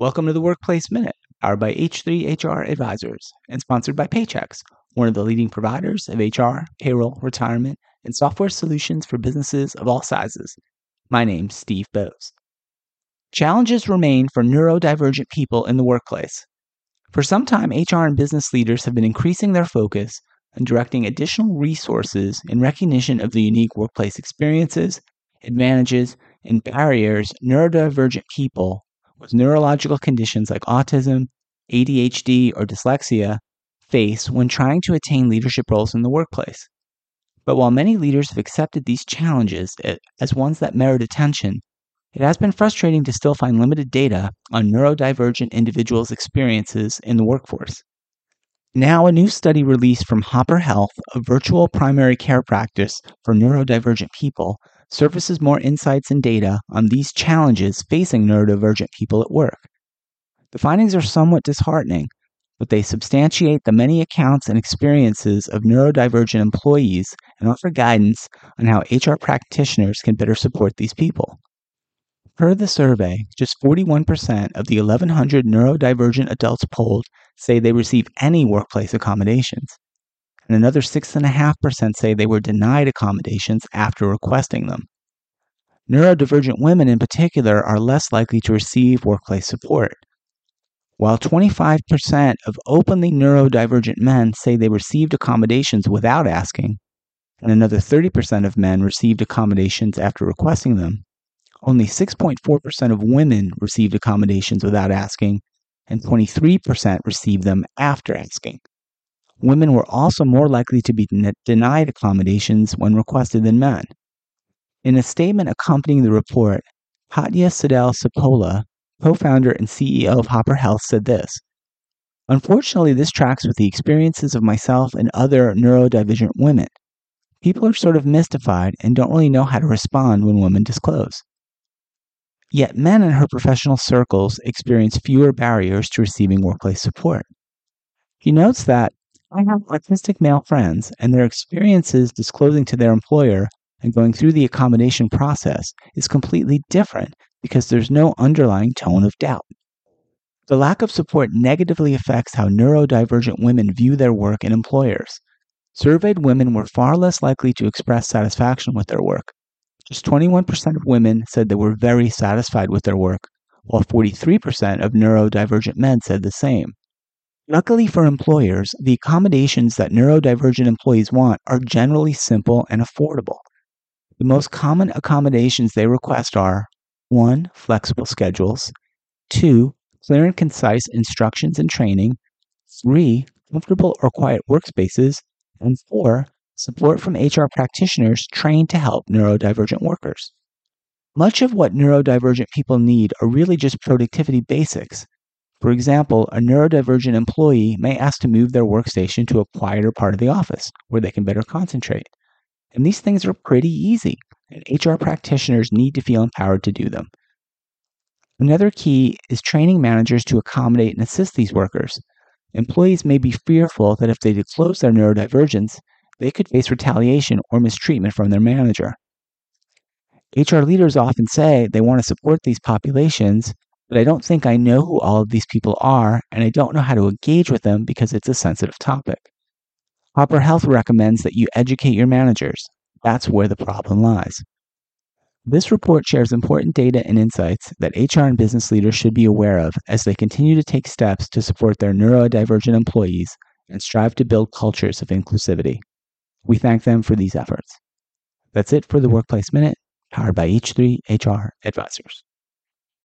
Welcome to the Workplace Minute, powered by H3 HR Advisors and sponsored by Paychex, one of the leading providers of HR, payroll, retirement, and software solutions for businesses of all sizes. My name's Steve Boese. Challenges remain for neurodivergent people in the workplace. For some time, HR and business leaders have been increasing their focus on directing additional resources in recognition of the unique workplace experiences, advantages, and barriers neurodivergent people with neurological conditions like autism, ADHD, or dyslexia face when trying to attain leadership roles in the workplace. But while many leaders have accepted these challenges eh, as ones that merit attention, it has been frustrating to still find limited data on neurodivergent individuals' experiences in the workforce. Now, a new study released from Hopper Health, a virtual primary care practice for neurodivergent people, surfaces more insights and data on these challenges facing neurodivergent people at work. The findings are somewhat disheartening, but they substantiate the many accounts and experiences of neurodivergent employees and offer guidance on how HR practitioners can better support these people. Per the survey, just 41% of the 1,100 neurodivergent adults polled say they receive any workplace accommodations and another 6.5% say they were denied accommodations after requesting them. Neurodivergent women, in particular, are less likely to receive workplace support. While 25% of openly neurodivergent men say they received accommodations without asking, and another 30% of men received accommodations after requesting them, only 6.4% of women received accommodations without asking, and 23% received them after asking women were also more likely to be denied accommodations when requested than men. In a statement accompanying the report, Katya Sadel Sapola, co founder and CEO of Hopper Health, said this Unfortunately, this tracks with the experiences of myself and other neurodivergent women. People are sort of mystified and don't really know how to respond when women disclose. Yet men in her professional circles experience fewer barriers to receiving workplace support. He notes that I have autistic male friends, and their experiences disclosing to their employer and going through the accommodation process is completely different because there's no underlying tone of doubt. The lack of support negatively affects how neurodivergent women view their work and employers. Surveyed women were far less likely to express satisfaction with their work. Just 21% of women said they were very satisfied with their work, while 43% of neurodivergent men said the same. Luckily for employers, the accommodations that neurodivergent employees want are generally simple and affordable. The most common accommodations they request are 1. Flexible schedules, 2. Clear and concise instructions and training, 3. Comfortable or quiet workspaces, and 4. Support from HR practitioners trained to help neurodivergent workers. Much of what neurodivergent people need are really just productivity basics for example, a neurodivergent employee may ask to move their workstation to a quieter part of the office where they can better concentrate. And these things are pretty easy, and HR practitioners need to feel empowered to do them. Another key is training managers to accommodate and assist these workers. Employees may be fearful that if they disclose their neurodivergence, they could face retaliation or mistreatment from their manager. HR leaders often say they want to support these populations, but I don't think I know who all of these people are, and I don't know how to engage with them because it's a sensitive topic. Hopper Health recommends that you educate your managers. That's where the problem lies. This report shares important data and insights that HR and business leaders should be aware of as they continue to take steps to support their neurodivergent employees and strive to build cultures of inclusivity. We thank them for these efforts. That's it for the Workplace Minute, powered by H3 HR Advisors.